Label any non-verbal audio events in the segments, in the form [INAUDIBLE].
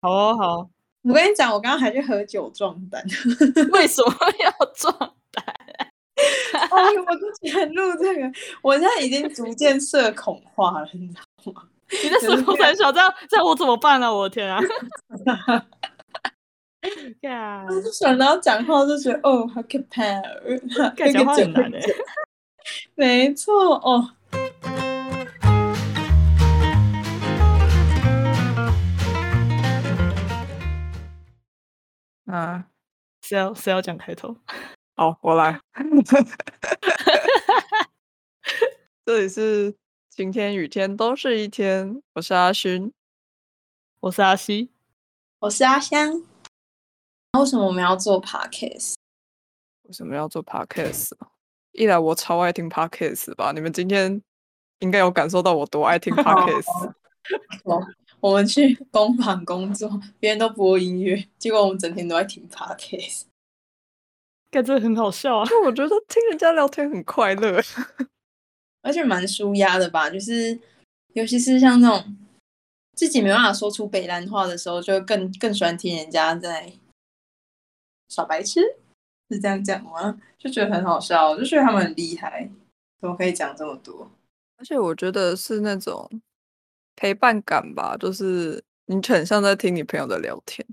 好哦，好。我跟你讲，我刚刚还去喝酒壮胆。[LAUGHS] 为什么要壮胆？哎，我之前录这个，我现在已经逐渐社恐化了，你知道吗？你在社恐很小，这样这样我怎么办呢？我的天啊！[LAUGHS] 呀，想到讲话就觉得哦，好可怕，讲话很 [LAUGHS] 难哎。没错哦。啊，谁要谁要讲开头？好，[LAUGHS] 我来。[LAUGHS] 这里是晴天雨天都是一天。我是阿勋，我是阿西，我是阿香。为什么我们要做 podcast？为什么要做 podcast？一来我超爱听 podcast 吧，你们今天应该有感受到我多爱听 [LAUGHS] podcast。我们去 [LAUGHS] 工坊工作，别人都播音乐，结果我们整天都在听 podcast，感觉很好笑啊！就我觉得听人家聊天很快乐，[LAUGHS] 而且蛮舒压的吧。就是尤其是像那种自己没办法说出北兰话的时候，就更更喜欢听人家在耍白痴，是这样讲吗？就觉得很好笑，就觉得他们很厉害，怎么可以讲这么多？而且我觉得是那种。陪伴感吧，就是你很像在听你朋友的聊天。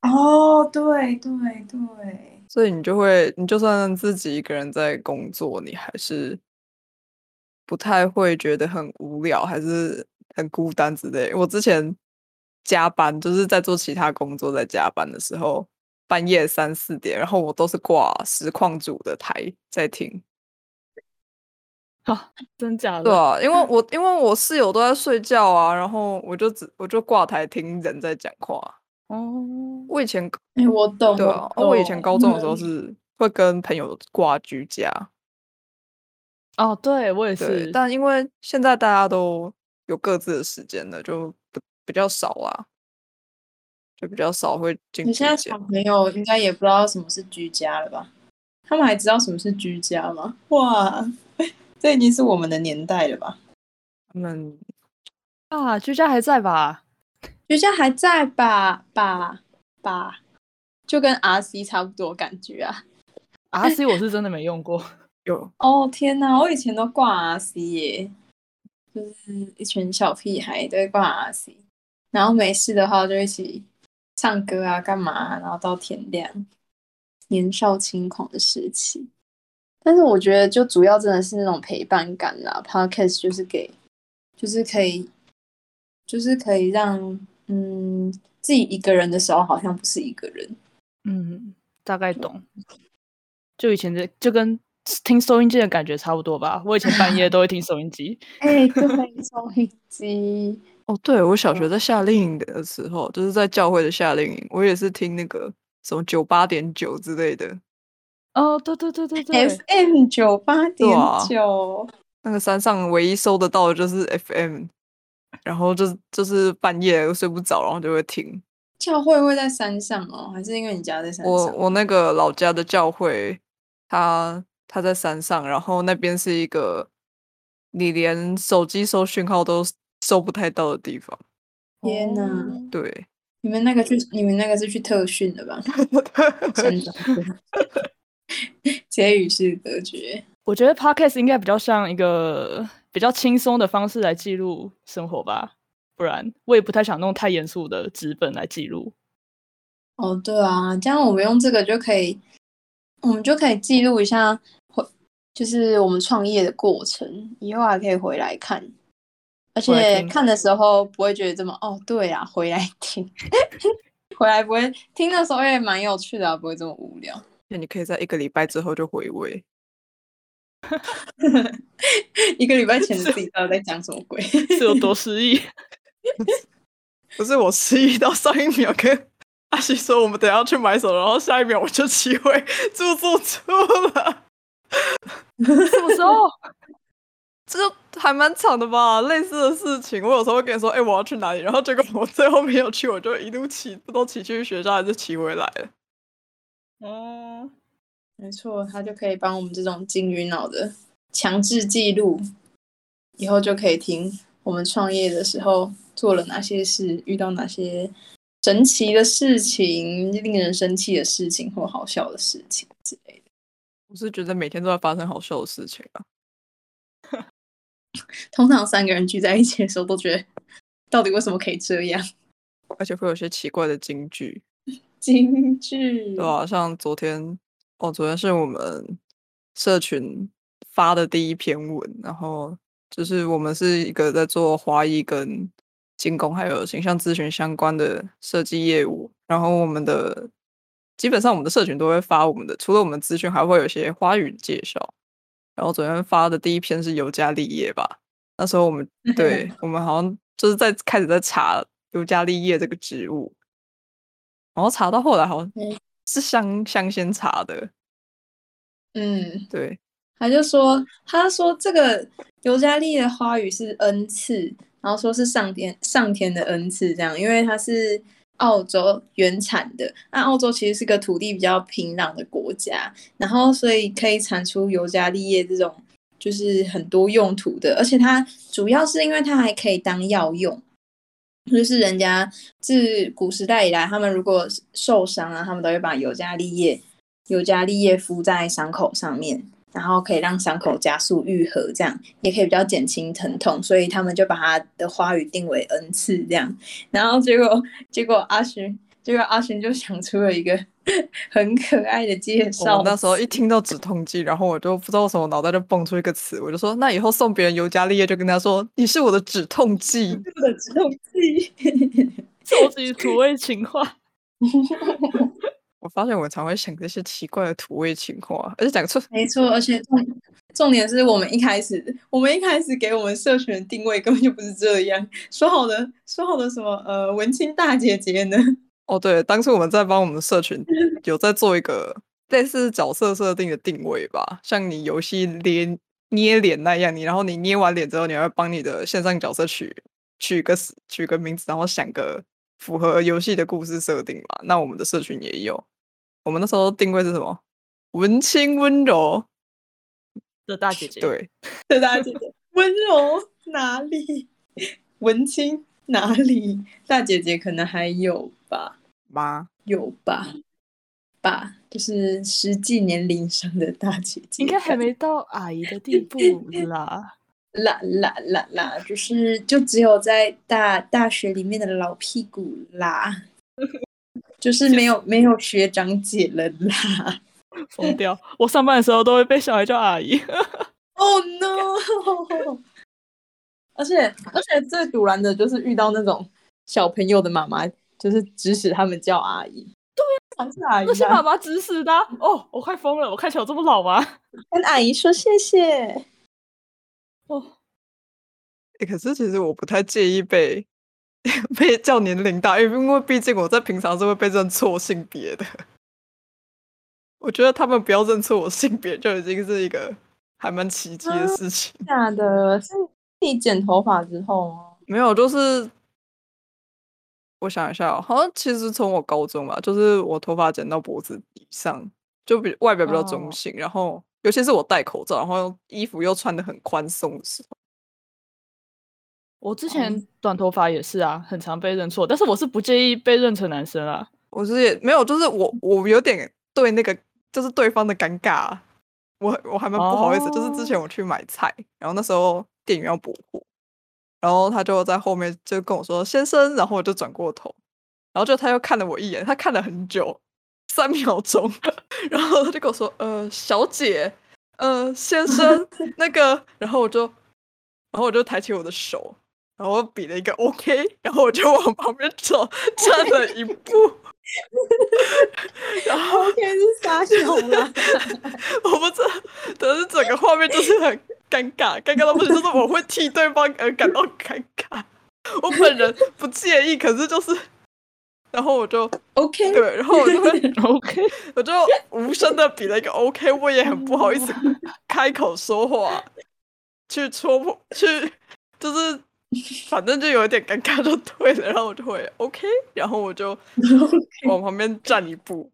哦，对对对，所以你就会，你就算自己一个人在工作，你还是不太会觉得很无聊，还是很孤单之类。我之前加班，就是在做其他工作，在加班的时候，半夜三四点，然后我都是挂实况组的台在听。[LAUGHS] 真假的？对啊，因为 [LAUGHS] 我因为我室友都在睡觉啊，然后我就只我就挂台听人在讲话。哦，我以前哎，我懂。对啊，我以前高中的时候是会跟朋友挂居家。[LAUGHS] 哦，对我也是，但因为现在大家都有各自的时间了，就不比较少啊，就比较少会进。你现在小朋友应该也不知道什么是居家了吧？他们还知道什么是居家吗？哇！这已经是我们的年代了吧？他们啊，居家还在吧？居家还在吧？吧吧，就跟 R C 差不多感觉啊。R C 我是真的没用过。[LAUGHS] 有哦，天哪！我以前都挂 R C 耶，就是一群小屁孩都会挂 R C，然后没事的话就一起唱歌啊，干嘛？然后到天亮，年少轻狂的时期。但是我觉得，就主要真的是那种陪伴感啦。Podcast 就是给，就是可以，就是可以让，嗯，自己一个人的时候好像不是一个人。嗯，大概懂。就以前的，就跟听收音机的感觉差不多吧。我以前半夜都会听收音机。[LAUGHS] 哎，对，收音机。[LAUGHS] 哦，对，我小学在夏令营的时候，就是在教会的夏令营，我也是听那个什么九八点九之类的。哦，对对对对对，FM 九八点九，那个山上唯一收得到的就是 FM，然后就就是半夜睡不着，然后就会听。教会会在山上哦，还是因为你家在山上？我我那个老家的教会，它它在山上，然后那边是一个你连手机收讯号都收不太到的地方。天哪！对，你们那个去，你们那个是去特训的吧？[LAUGHS] 真的。结与世隔绝，我觉得 podcast 应该比较像一个比较轻松的方式来记录生活吧，不然我也不太想弄太严肃的纸本来记录。哦，对啊，这样我们用这个就可以，我们就可以记录一下，回就是我们创业的过程，以后还可以回来看，而且看的时候不会觉得这么哦，对啊，回来听，[LAUGHS] 回来不会听的时候也蛮有趣的，不会这么无聊。那你可以在一个礼拜之后就回味。[LAUGHS] 一个礼拜前的自己到底在讲什么鬼？是有多失忆？[LAUGHS] 不是我失忆到上一秒跟阿西说我们等下去买手，然后下一秒我就骑回住住住了。[LAUGHS] 什么时候？这还蛮长的吧？类似的事情，我有时候会跟你说：“哎，我要去哪里？”然后结果我最后没有去，我就一路骑，不都骑去学校，还是骑回来了。哦，没错，他就可以帮我们这种金鱼脑的强制记录，以后就可以听我们创业的时候做了哪些事，遇到哪些神奇的事情、令人生气的事情或好笑的事情之类的。我是觉得每天都在发生好笑的事情啊。[LAUGHS] 通常三个人聚在一起的时候，都觉得到底为什么可以这样？而且会有些奇怪的金句，京剧对啊，像昨天哦，昨天是我们社群发的第一篇文，然后就是我们是一个在做华裔跟精工还有形象咨询相关的设计业务，然后我们的基本上我们的社群都会发我们的，除了我们资讯，还会有一些花语介绍。然后昨天发的第一篇是尤加利叶吧，那时候我们 [LAUGHS] 对我们好像就是在开始在查尤加利叶这个植物，然后查到后来好像嗯是香香仙茶的，嗯，对，他就说，他说这个尤加利的花语是恩赐，然后说是上天上天的恩赐，这样，因为它是澳洲原产的。那澳洲其实是个土地比较平壤的国家，然后所以可以产出尤加利叶这种就是很多用途的，而且它主要是因为它还可以当药用。就是人家自古时代以来，他们如果受伤啊，他们都会把尤加利叶尤加利叶敷在伤口上面，然后可以让伤口加速愈合，这样也可以比较减轻疼痛，所以他们就把它的花语定为恩赐这样。然后结果结果阿勋，结果阿勋就想出了一个 [LAUGHS] 很可爱的介绍。我那时候一听到止痛剂，然后我就不知道为什么脑袋就蹦出一个词，我就说那以后送别人尤加利叶就跟他说你是我的止痛剂。的止痛剂，超级土味情话。我发现我常会想这些奇怪的土味情话，而且讲错没错，而且重重点是我们一开始，我们一开始给我们社群的定位根本就不是这样，说好的说好的什么呃文青大姐姐呢？哦，对，当初我们在帮我们的社群 [LAUGHS] 有在做一个类似角色设定的定位吧，像你游戏捏捏脸那样，你然后你捏完脸之后，你要帮你的线上角色取取个取个名字，然后想个符合游戏的故事设定嘛。那我们的社群也有，我们那时候定位是什么？文青温柔，的大姐 [LAUGHS] 姐，，对，的大姐姐，温柔哪里？[LAUGHS] 文青哪里？大姐姐可能还有吧，妈，有吧，吧，就是实际年龄上的大姐姐，应该还没到阿姨的地步啦。[LAUGHS] 啦啦啦啦，就是就只有在大大学里面的老屁股啦，[LAUGHS] 就是没有没有学长姐了啦。[LAUGHS] 疯掉！我上班的时候都会被小孩叫阿姨。Oh no！而且而且最堵然的就是遇到那种小朋友的妈妈，就是指使他们叫阿姨。对呀、是阿姨、啊，那些爸爸指使的啊、哦，我快疯了！我看起来有这么老吗？[LAUGHS] 跟阿姨说谢谢。哦，欸可是其实我不太介意被 [LAUGHS] 被叫年龄大，因为因为毕竟我在平常是会被认错性别的。我觉得他们不要认错我性别，就已经是一个还蛮奇迹的事情。假的，是你剪头发之后吗？没有，就是我想一下哦，好像其实从我高中吧，就是我头发剪到脖子以上，就比外表比较中哦。性，然后尤其是我戴口罩，然后衣服又穿的很宽松的时候，我之前短头发也是啊，很常被认错，但是我是不介意被认成男生啊。我是也没有，就是我我有点对那个就是对方的尴尬，我我还蛮不好意思。就是之前我去买菜，然后那时候店员要补货，然后他就在后面就跟我说先生，然后我就转过头，然后就他又看了我一眼，他看了很久，三秒钟，[LAUGHS] 然后他就跟我说呃小姐，呃先生 [LAUGHS] 那个，然后我就然后我就抬起我的手。然后我比了一个 OK，然后我就往旁边走，站了一步，[LAUGHS] 然后 OK 是傻小啦。[LAUGHS] 我不知道，但是整个画面就是很尴尬，尴尬到不行，就是我会替对方而感到 [LAUGHS] 尴尬。我本人不介意，可是就是，然后我就 OK，对，然后我就会，OK，我就无声的比了一个 OK，我也很不好意思开口说话，去戳破，去就是。[LAUGHS] 反正就有一点尴尬就退了，然后我就会 OK，然后我就往旁边站一步，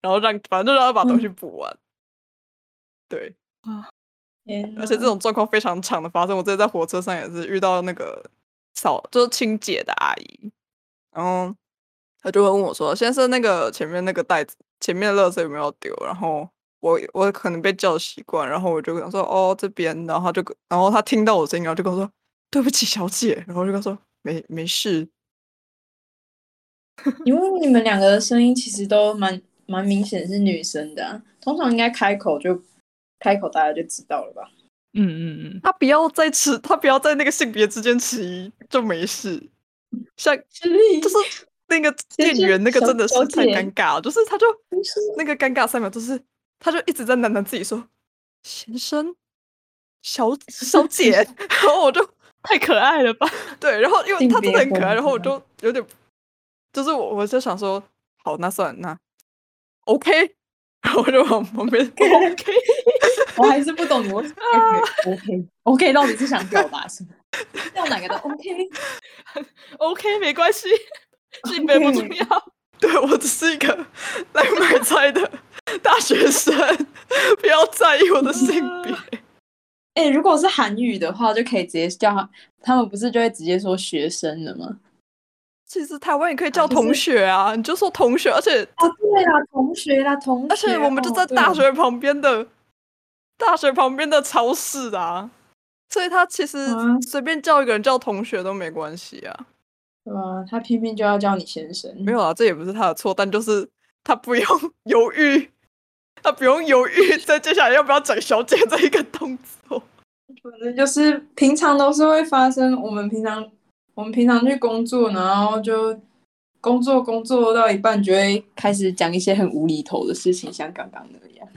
然后让反正就让他把东西补完。对，啊而且这种状况非常常的发生。我之前在火车上也是遇到那个扫就是清洁的阿姨，然后她就会问我说：“先生，那个前面那个袋子，前面的垃圾有没有丢？”然后我我可能被叫习惯，然后我就跟他说：“哦，这边。”然后他就然后他听到我声音，然后就跟我说：“对不起，小姐。”然后我就跟他说：“没没事。因为你们两个的声音其实都蛮蛮明显是女生的啊、通常应该开口就开口，大家就知道了吧？嗯嗯嗯，他不要再迟，他不要在那个性别之间迟疑，就没事。像就是那个店员那个真的是太尴尬了，就是他就那个尴尬三秒，就是他就一直在喃喃自己说：“先生，小小姐。[LAUGHS] ”然后我就太可爱了吧？[LAUGHS] 对，然后因为他真的很可爱，然后我混就有点，就是我我就想说，好，那算了，那 OK，[LAUGHS] 然后我就往旁边 [LAUGHS] OK，我还是不懂你为什么 OK OK 到底是想表达什么？要哪个的 OK？OK，没关系，性别不重要。对我只是一个来买菜的大学生，不要在意我的性别。哎、如果是韩语的话，就可以直接叫他，他们不是就会直接说学生了吗？其实台湾也可以叫同学啊，你就说同学，而且啊，对啦，同学啦，同学，而且我们就在大学旁边的、大学旁边的超市啊，所以他其实啊随便叫一个人叫同学都没关系啊。对啊？他偏偏就要叫你先生，没有啊，这也不是他的错，但就是他不用 [LAUGHS] 犹豫，他不用犹豫，在接下来要不要整小姐这一个动作。反正就是平常都是会发生。我们平常我们平常去工作，然后就工作工作到一半，就会开始讲一些很无厘头的事情，像刚刚那样。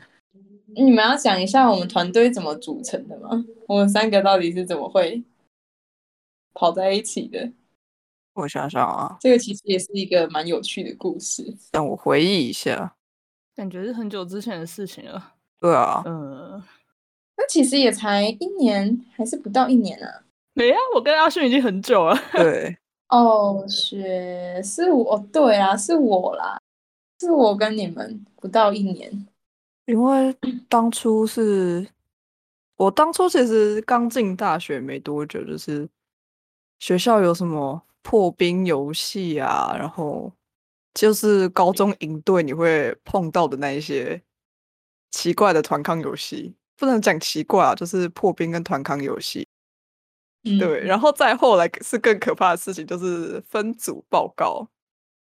你们要讲一下我们团队怎么组成的吗？我们三个到底是怎么会跑在一起的？我想想啊，这个其实也是一个蛮有趣的故事。让我回忆一下。感觉是很久之前的事情了。对啊，嗯，那其实也才一年，还是不到一年啊。没啊，我跟阿勋已经很久了。[LAUGHS] 对，哦，学是我，哦对啊，是我啦，是我跟你们不到一年。因为当初是我当初其实刚进大学没多久，就是学校有什么破冰游戏啊，然后就是高中营队你会碰到的那一些奇怪的团康游戏，不能讲奇怪啊，就是破冰跟团康游戏。嗯，对，然后再后来是更可怕的事情，就是分组报告，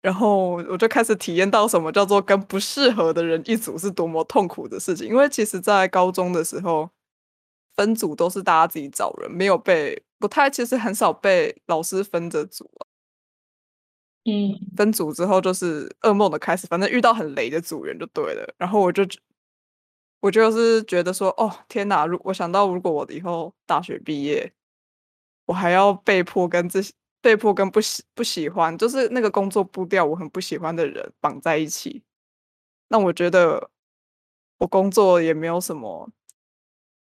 然后我就开始体验到什么叫做跟不适合的人一组是多么痛苦的事情。因为其实，在高中的时候，分组都是大家自己找人，没有被不太，其实很少被老师分着组啊。嗯，分组之后就是噩梦的开始，反正遇到很雷的组员就对了。然后我就我就是觉得说，哦天哪！如我想到如果我以后大学毕业，我还要被迫跟这些被迫跟不喜不喜欢，就是那个工作步调我很不喜欢的人绑在一起，那我觉得我工作也没有什么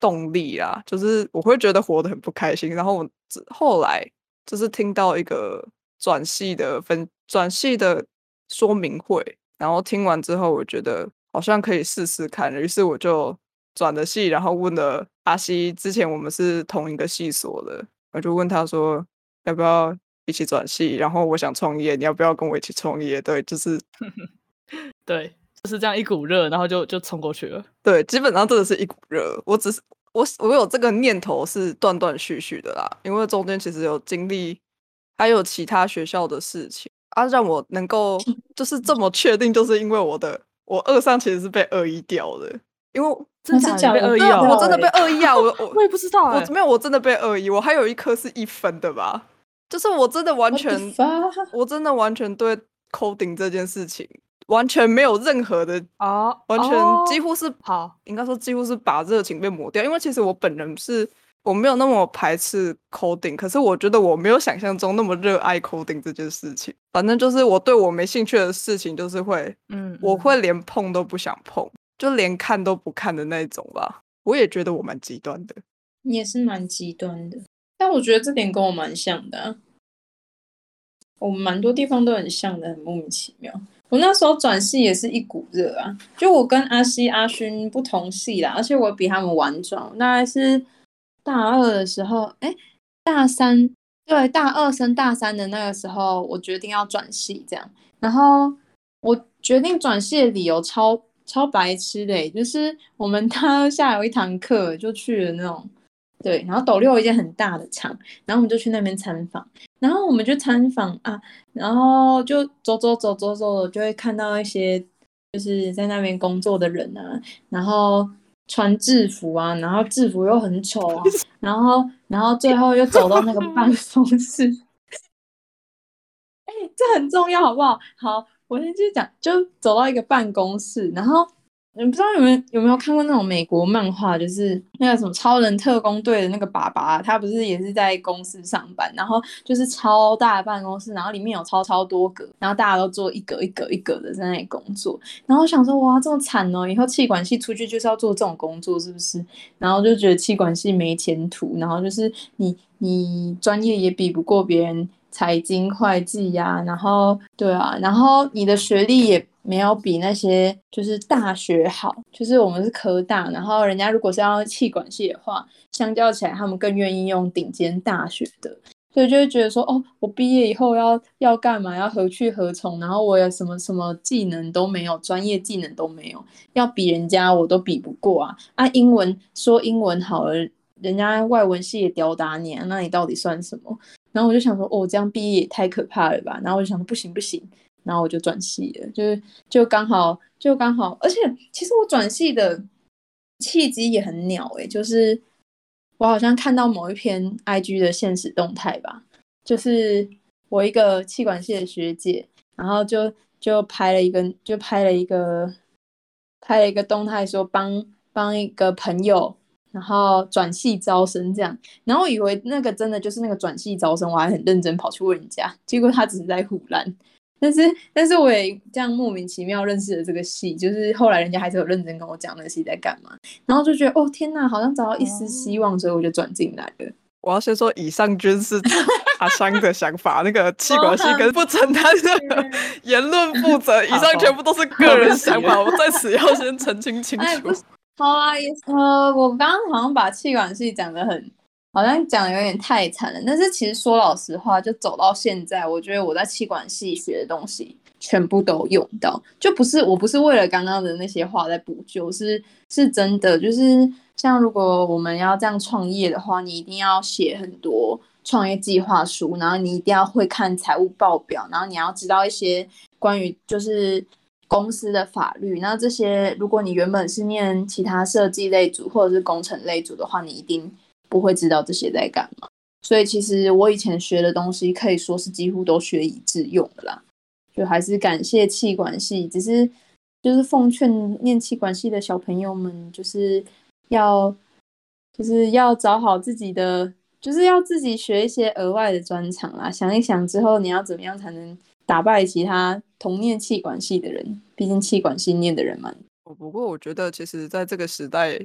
动力啦，就是我会觉得活得很不开心。然后我后来就是听到一个转系的分转系的说明会，然后听完之后，我觉得好像可以试试看，于是我就转了系，然后问了阿西，之前我们是同一个系所的，我就问他说要不要一起转系，然后我想创业，你要不要跟我一起创业？对，就是 [LAUGHS] 对，就是这样一股热，然后就就冲过去了。对，基本上真的是一股热。我只是我我有这个念头是断断续续的啦，因为中间其实有经历，还有其他学校的事情。啊，让我能够就是。这么确定，就是因为我的我二上其实是被恶意掉的，因为真是的假被恶意啊哦？我真的被恶意啊，我我 [LAUGHS] 我也不知道哎、我没有，我真的被恶意，我还有一科是一分的吧，就是我真的完全我真的完全对 coding 这件事情完全没有任何的，啊，完全哦几乎是好，应该说几乎是把热情被抹掉，因为其实我本人是我没有那么排斥 coding，可是我觉得我没有想象中那么热爱 coding 这件事情。反正就是我对我没兴趣的事情，就是会嗯，嗯我会连碰都不想碰，就连看都不看的那种吧。我也觉得我蛮极端的，你也是蛮极端的，但我觉得这点跟我蛮像的、啊。我们蛮多地方都很像的，很莫名其妙。我那时候转系也是一股热啊，就我跟阿西、阿勋不同系啦，而且我比他们晚转，我大概是大二的时候，哎，大三对，大二升大三的那个时候，我决定要转系，这样。然后我决定转系的理由超超白痴的，就是我们大二下有一堂课，就去了那种对，然后斗六有一间很大的厂，然后我们就去那边参访，然后我们就参访啊，然后就走走走走走，就会看到一些就是在那边工作的人啊，然后穿制服啊，然后制服又很丑啊，[LAUGHS] 然后然后最后又走到那个办公室，[LAUGHS] 哎、这很重要，好不好？好，我先继续讲，就走到一个办公室，然后你不知道有没有有没有看过那种美国漫画，就是那个什么超人特工队的那个爸爸，他不是也是在公司上班，然后就是超大的办公室，然后里面有超超多格，然后大家都做一格一格一格的在那里工作，然后想说哇这么惨哦，以后气管系出去就是要做这种工作是不是？然后就觉得气管系没前途，然后就是你你专业也比不过别人。财经会计呀、然后对啊，然后你的学历也没有比那些就是大学好，就是我们是科大，然后人家如果是要气管系的话，相较起来他们更愿意用顶尖大学的，所以就会觉得说，哦，我毕业以后要要干嘛，要何去何从，然后我有什么什么技能都没有，专业技能都没有，要比人家我都比不过啊啊！英文说英文好了，人家外文系也吊打你啊，那你到底算什么？然后我就想说，哦，这样毕业也太可怕了吧！然后我就想说，不行不行，然后我就转系了，就是就刚好就刚好，而且其实我转系的契机也很鸟诶、就是我好像看到某一篇 IG 的现实动态吧，就是我一个气管系的学姐，然后就就拍了一个就拍了一个拍了一个动态说帮帮一个朋友。然后转系招生这样，然后以为那个真的就是那个转系招生，我还很认真跑去问人家，结果他只是在胡乱。但是但是我也这样莫名其妙认识了这个系，就是后来人家还是有认真跟我讲那个系在干嘛，然后就觉得哦天呐，好像找到一丝希望，所以我就转进来了。我要先说，以上均是阿香的想法，那个气管系跟不承担任何言论负责，以上全部都是个人想法，我在此要先澄清清楚好啊，也呃，我刚刚好像把气管系讲的很，好像讲的有点太惨了。但是其实说老实话，就走到现在，我觉得我在气管系学的东西全部都用到，就不是我不是为了刚刚的那些话在补救，是是真的，就是像如果我们要这样创业的话，你一定要写很多创业计划书，然后你一定要会看财务报表，然后你要知道一些关于就是公司的法律。那这些如果你原本是念其他设计类组或者是工程类组的话，你一定不会知道这些在干嘛。所以其实我以前学的东西可以说是几乎都学以致用的啦。就还是感谢气管系，只是就是奉劝念气管系的小朋友们，就是要就是要找好自己的，就是要自己学一些额外的专长啦。想一想之后，你要怎么样才能打败其他同念气管系的人？毕竟气管系念的人蛮哦不过我觉得，其实在这个时代，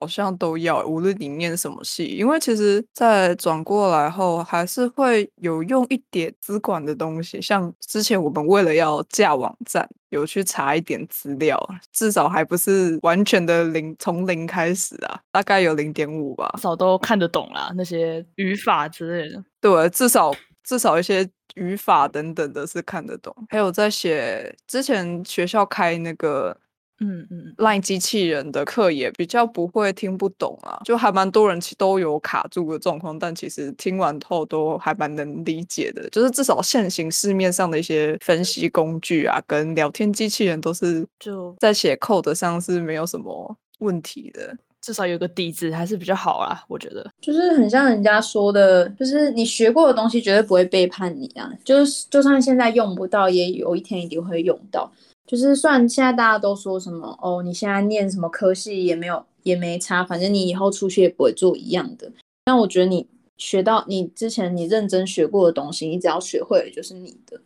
好像都要，无论你念什么系，因为其实，在转过来后，还是会有用一点资管的东西。像之前我们为了要架网站，有去查一点资料，至少还不是完全的零，从零开始啊，大概有零点五吧。至少都看得懂啦，那些语法之类的。对，至少至少一些语法等等的是看得懂。还有在写之前学校开那个嗯嗯，Line 机器人的课也比较不会听不懂啊，就还蛮多人其都有卡住的状况，但其实听完后都还蛮能理解的。就是至少现行市面上的一些分析工具啊，跟聊天机器人都是就在写 code 上是没有什么问题的。至少有个底子还是比较好啦，我觉得。就是很像人家说的，就是你学过的东西绝对不会背叛你啊。就是就算现在用不到，也有一天一定会用到。就是虽然现在大家都说什么哦，你现在念什么科系也没有也没差，反正你以后出去也不会做一样的。但我觉得你学到你之前你认真学过的东西，你只要学会了就是你的，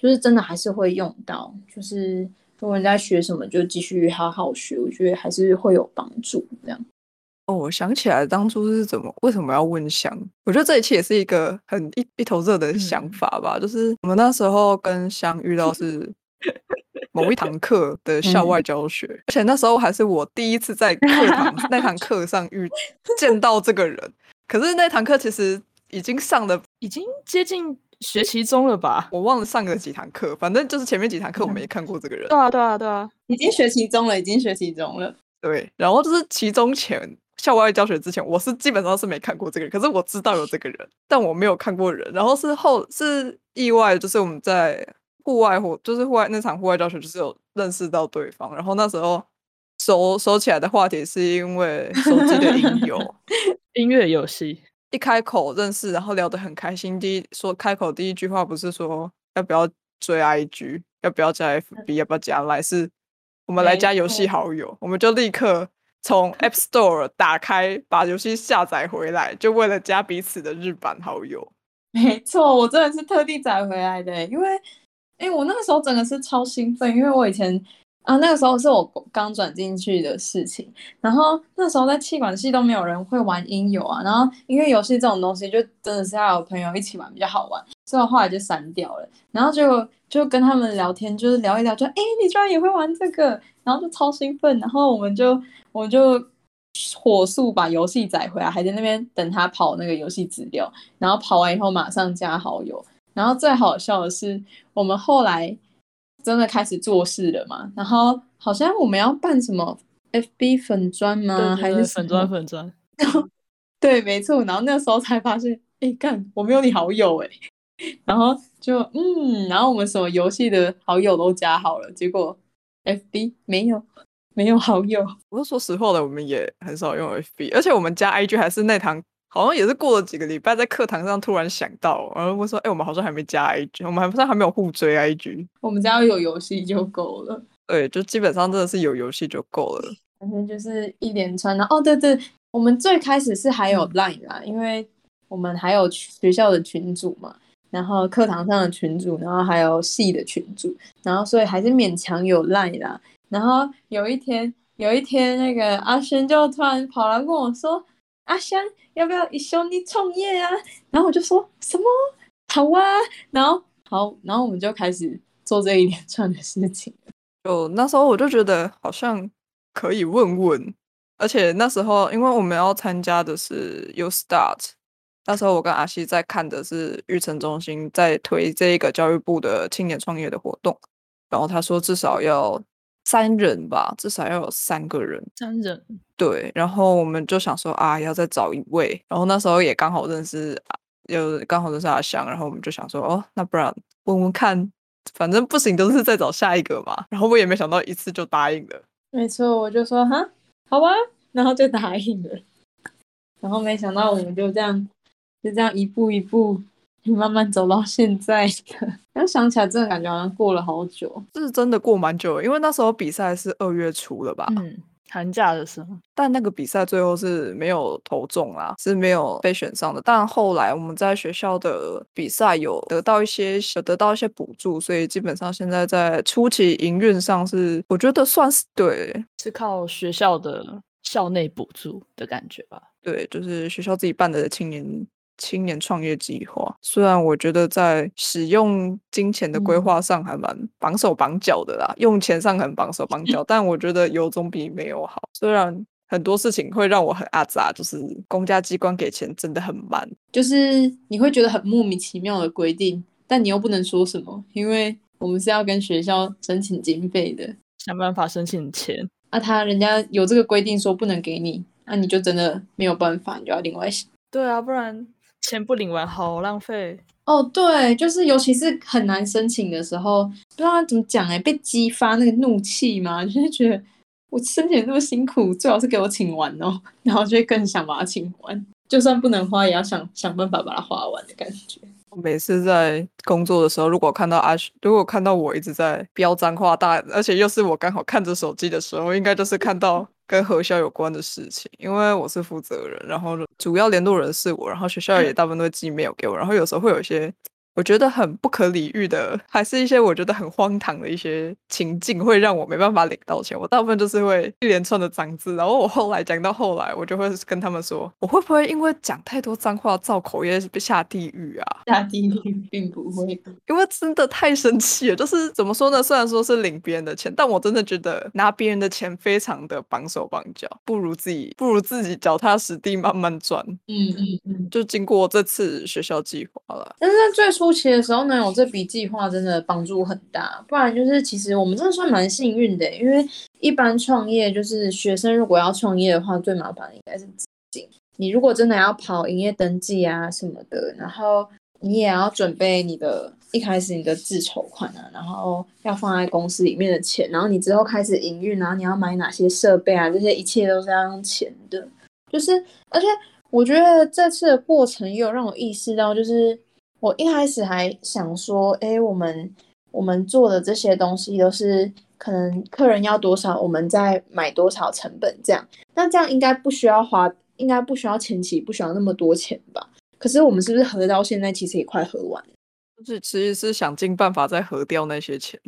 就是真的还是会用到。就是如果你在学什么，就继续好好学，我觉得还是会有帮助。这样。哦，我想起来当初是怎么为什么要问香？我觉得这一切也是一个很一一头热的想嗯法吧。就是我们那时候跟香遇到是 [LAUGHS] 某一堂课的校外教学，而且那时候还是我第一次在课堂 [LAUGHS] 那堂课上遇见到这个人。可是那堂课其实已经上的已经接近学期中了吧？我忘了上个几堂课，反正就是前面几堂课我没看过这个人。对啊，对啊，对啊，已经学期中了，已经学期中了。对，然后就是期中前校外教学之前，我是基本上是没看过这个人，可是我知道有这个人，但我没有看过人。然后是后是意外，就是我们在户外或就是户外那场户外教学，就是有认识到对方。然后那时候熟熟起来的话题是因为手机的音游 [LAUGHS] 音乐游戏。一开口认识，然后聊得很开心。第一说开口第一句话不是说要不要追 IG，要不要加 FB，要不要加来是。我们来加游戏好友，我们就立刻从 App Store 打开，把游戏下载回来，就为了加彼此的日版好友。[LAUGHS] 没错，我真的是特地载回来的，因为，哎，我那个时候真的是超兴奋，因为我以前啊，那个时候是我刚转进去的事情，然后那时候在气管系都没有人会玩音游啊，然后音乐游戏这种东西，就真的是要有朋友一起玩比较好玩，所以后来就删掉了，然后就。就跟他们聊天，就是聊一聊，就哎，你居然也会玩这个，然后就超兴奋，然后我们就我就火速把游戏载回来，还在那边等他跑那个游戏资料，然后跑完以后马上加好友，然后最好笑的是，我们后来真的开始做事了嘛，然后好像我们要办什么 FB 粉砖吗？还是粉砖粉砖？[LAUGHS] 对，没错，然后那时候才发现，哎，干，我没有你好友哎。[LAUGHS] 然后就嗯，然后我们什么游戏的好友都加好了，结果 FB 没有没有好友。我是说实话的，我们也很少用 FB，而且我们加 IG 还是那堂，好像也是过了几个礼拜，在课堂上突然想到，然后我说：“哎，我们好像还没加 IG，我们还不是还没有互追 IG。”我们只要有游戏就够了。对，就基本上真的是有游戏就够了。反正就是一连串的哦，对对，我们最开始是还有 Line 啦，因为我们还有学校的群组嘛。然后课堂上的群主，然后还有系的群主，然后所以还是勉强有 Line 啦。然后有一天，有一天那个阿轩就突然跑来跟我说：“阿香，要不要一兄弟创业啊？”然后我就说什么好啊，然后好，然后我们就开始做这一连串的事情。就那时候我就觉得好像可以问问，而且那时候因为我们要参加的是 You Start。那时候我跟阿西在看的是育成中心在推这一个教育部的青年创业的活动，然后他说至少要三人吧，至少要有三个人。三人。对，然后我们就想说啊，要再找一位，然后那时候也刚好认识，有刚好认识阿香，然后我们就想说哦，那不然问问看，反正不行都是再找下一个嘛。然后我也没想到一次就答应了。没错，我就说哈，好吧，然后就答应了，然后没想到我们就这样。就这样一步一步慢慢走到现在的，[LAUGHS] 然后想起来真的感觉好像过了好久，这是真的过蛮久，因为那时候比赛是二月初了吧？嗯，寒假的时候，但那个比赛最后是没有投中啦，是没有被选上的。但后来我们在学校的比赛有得到一些，有得到一些补助，所以基本上现在在初期营运上是，我觉得算是对，是靠学校的校内补助的感觉吧？对，就是学校自己办的青年。青年创业计划，虽然我觉得在使用金钱的规划上还蛮绑手绑脚的啦，用钱上很绑手绑脚，[LAUGHS] 但我觉得有总比没有好。虽然很多事情会让我很阿杂，就是公家机关给钱真的很慢，就是你会觉得很莫名其妙的规定，但你又不能说什么，因为我们是要跟学校申请经费的，想办法申请钱。那他人家有这个规定说不能给你，那你就真的没有办法，你就要另外想。对啊，不然。钱不领完，好浪费哦。对，就是尤其是很难申请的时候，不知道怎么讲哎，被激发那个怒气嘛，就是觉得我申请那么辛苦，最好是给我请完哦，然后就会更想把它请完，就算不能花，也要想想办法把它花完的感觉。每次在工作的时候，如果看到阿，如果看到我一直在飙脏话大，而且又是我刚好看着手机的时候，应该就是看到。跟核销有关的事情，因为我是负责人，然后主要联络人是我，然后学校也大部分都会寄 mail 给我，然后有时候会有一些我觉得很不可理喻的，还是一些我觉得很荒唐的一些情境，会让我没办法领到钱。我大部分就是会一连串的脏字，然后我后来讲到后来，我就会跟他们说，我会不会因为讲太多脏话造口业被下地狱啊？下地狱并不会，因为真的太生气了。就是怎么说呢？虽然说是领别人的钱，但我真的觉得拿别人的钱非常的绑手绑脚，不如自己不如自己脚踏实地慢慢赚。嗯嗯嗯。就经过这次学校计划了，但是在最初期的时候呢，有这笔计划真的帮助很大。不然就是其实我们真的算蛮幸运的，因为一般创业就是学生如果要创业的话，最麻烦的应该是资金。你如果真的要跑营业登记啊什么的，然后你也要准备你的一开始你的自筹款啊，然后要放在公司里面的钱，然后你之后开始营运，然后你要买哪些设备啊，这些一切都是要用钱的。就是而且我觉得这次的过程也有让我意识到，就是我一开始还想说，哎，我们我们做的这些东西都是可能客人要多少，我们再买多少成本这样，那这样应该不需要花。应该不需要前期不需要那么多钱吧？可是我们是不是合到现在其实也快合完？就是其实是想尽办法再合掉那些钱，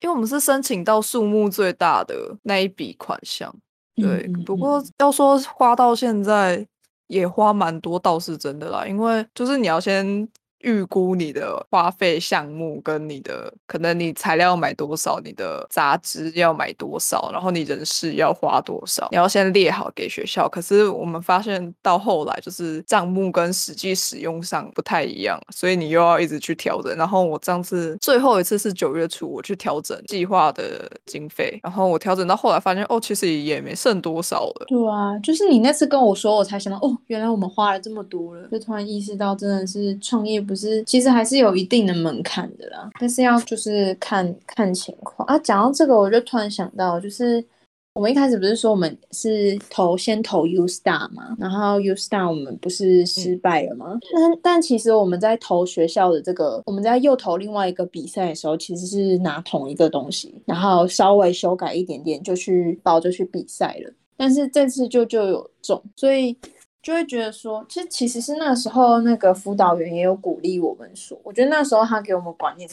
因为我们是申请到数目最大的那一笔款项。对，不过要说花到现在也花蛮多，倒是真的啦。因为就是你要先。预估你的花费项目跟你的可能你材料买多少，你的杂志要买多少，然后你人事要花多少，你要先列好给学校。可是我们发现到后来就是账目跟实际使用上不太一样，所以你又要一直去调整。然后我上次最后一次是九月初我去调整计划的经费，然后我调整到后来发现哦，其实也没剩多少了。对啊，就是你那次跟我说，我才想到哦，原来我们花了这么多了，就突然意识到真的是创业。不是，其实还是有一定的门槛的啦，但是要就是看看情况啊。讲到这个，我就突然想到，就是我们一开始不是说我们是投先投 U Star 嘛，然后 U Star 我们不是失败了吗？但但其实我们在投学校的这个，我们在又投另外一个比赛的时候，其实是拿同一个东西，然后稍微修改一点点就去报就去比赛了。但是这次就就有中，所以。就会觉得说，其实其实是那时候那个辅导员也有鼓励我们说，我觉得那时候他给我们观念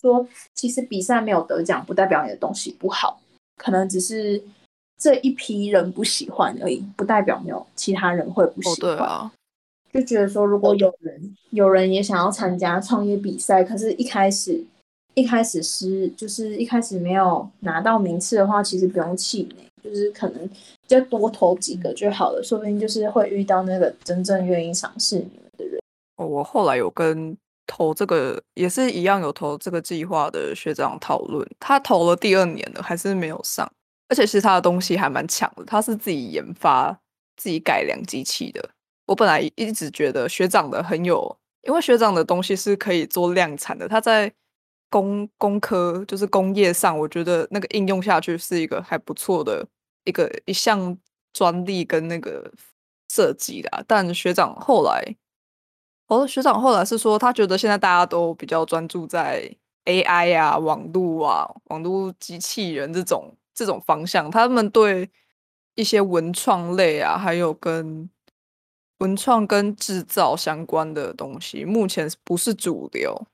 说，其实比赛没有得奖不代表你的东西不好，可能只是这一批人不喜欢而已，不代表没有其他人会不喜欢。对啊就觉得说，如果有人有人也想要参加创业比赛，可是一开始一开始是就是一开始没有拿到名次的话，其实不用气馁。就是可能就多投几个就好了，说不定就是会遇到那个真正愿意尝试你们的人。哦，我后来有跟投这个也是一样有投这个计划的学长讨论，他投了第二年了，还是没有上，而且其实他的东西还蛮强的，他是自己研发、自己改良机器的。我本来一直觉得学长的很有，因为学长的东西是可以做量产的，他在。工工科就是工业上，我觉得那个应用下去是一个还不错的一个一项专利跟那个设计的。但学长后来，哦，学长后来是说，他觉得现在大家都比较专注在 AI 啊、网络啊、网络机器人这种这种方向，他们对一些文创类啊，还有跟文创跟制造相关的东西，目前不是主流，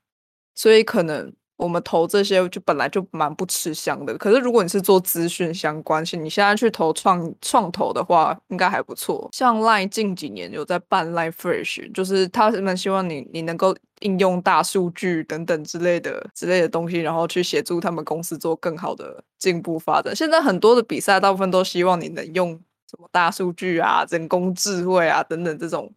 所以可能。我们投这些就本来就蛮不吃香的，可是如果你是做资讯相关性，你现在去投创创投的话，应该还不错。像 Line 近几年有在办 Line Fresh，就是他们希望你你能够应用大数据等等之类的之类的东西，然后去协助他们公司做更好的进步发展。现在很多的比赛大部分都希望你能用什么大数据啊、人工智慧啊等等这种。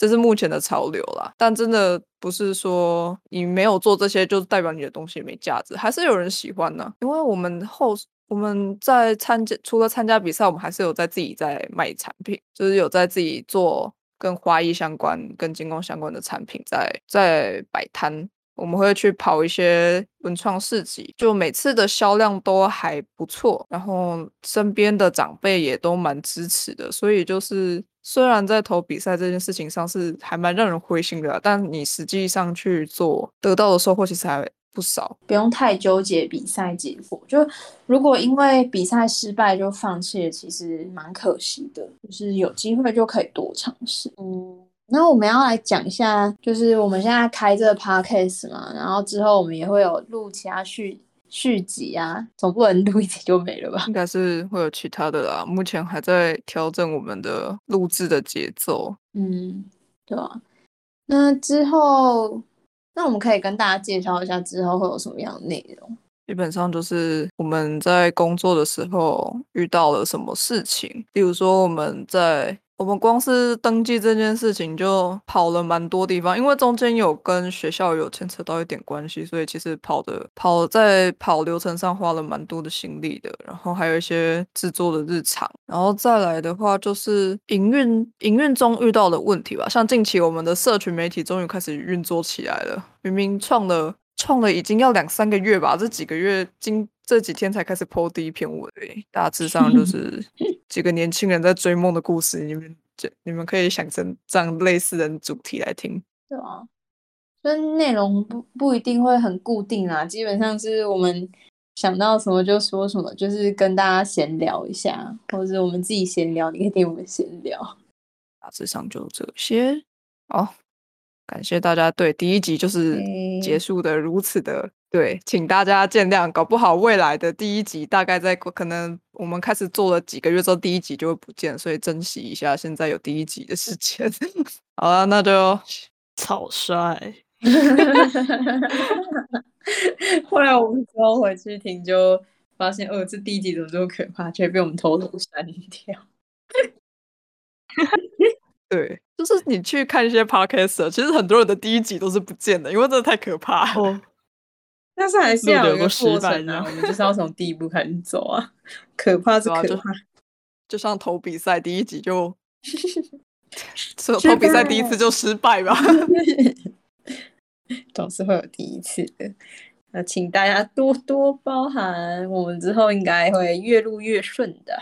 这是目前的潮流啦，但真的不是说你没有做这些就代表你的东西没价值，还是有人喜欢呢。因为我们后我们在参加除了参加比赛，我们还是有在自己在卖产品，就是有在自己做跟花艺相关、跟精工相关的产品在在摆摊。我们会去跑一些文创市集，就每次的销量都还不错，然后身边的长辈也都蛮支持的，所以就是虽然在投比赛这件事情上是还蛮让人灰心的，但你实际上去做得到的收获其实还不少。不用太纠结比赛结果，就如果因为比赛失败就放弃了，其实蛮可惜的。就是有机会就可以多尝试。嗯。那我们要来讲一下，就是我们现在开这个 podcast 嘛，然后之后我们也会有录其他续续集啊，总不能录一集就没了吧？应该是会有其他的啦。目前还在调整我们的录制的节奏。嗯，对吧、那之后，那我们可以跟大家介绍一下之后会有什么样的内容。基本上就是我们在工作的时候遇到了什么事情，例如说我们在我们光是登记这件事情就跑了蛮多地方，因为中间有跟学校有牵扯到一点关系，所以其实跑的跑在跑流程上花了蛮多的心力的。然后还有一些制作的日常，然后再来的话就是营运营运中遇到的问题吧，像近期我们的社群媒体终于开始运作起来了，明明创了。创了已经要两三个月吧，这几个月经这几天才开始 PO 第一篇文诶，大致上就 [LAUGHS] 是几个年轻人在追梦的故事，你们这你们可以想成这样类似的主题来听。对啊，所以内容不不一定会很固定啊，基本上是我们想到什么就说什么，就是跟大家闲聊一下，或者我们自己闲聊，你可以听我们闲聊。大致上就这些。好，感谢大家对第一集就是结束的如此的对，请大家见谅。搞不好未来的第一集大概在可能我们开始做了几个月之后，第一集就会不见，所以珍惜一下现在有第一集的时间。[LAUGHS] 好了，那就草率。[LAUGHS] 后来我们之后回去听，就发现，哦，这第一集怎么这么可怕，却被我们偷偷删掉。[LAUGHS] 对，就是你去看一些 podcast，其实很多人的第一集都是不见的，因为真的太可怕了。哦，但是还是要有一个过程啊，我们就是要从第一步开始走啊。可怕是对啊就可怕，就像投比赛第一集就，[LAUGHS] 是投比赛第一次就失败吧。[LAUGHS] 总是会有第一次的。那请大家多多包涵，我们之后应该会越录越顺的。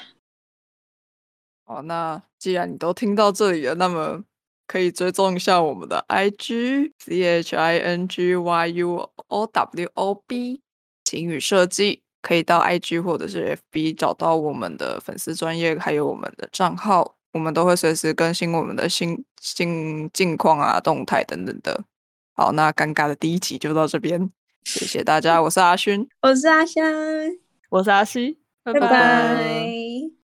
好，那既然你都听到这里了，那么可以追踪一下我们的 IG C H I N G Y U O W O B 晴雨设计，可以到 IG 或者是 FB 找到我们的粉丝专业，还有我们的账号，我们都会随时更新我们的新新近况啊、动态等等的。好，那尴尬的第一集就到这边，谢谢大家，我是阿勋，我是阿香，我是阿西，拜。拜拜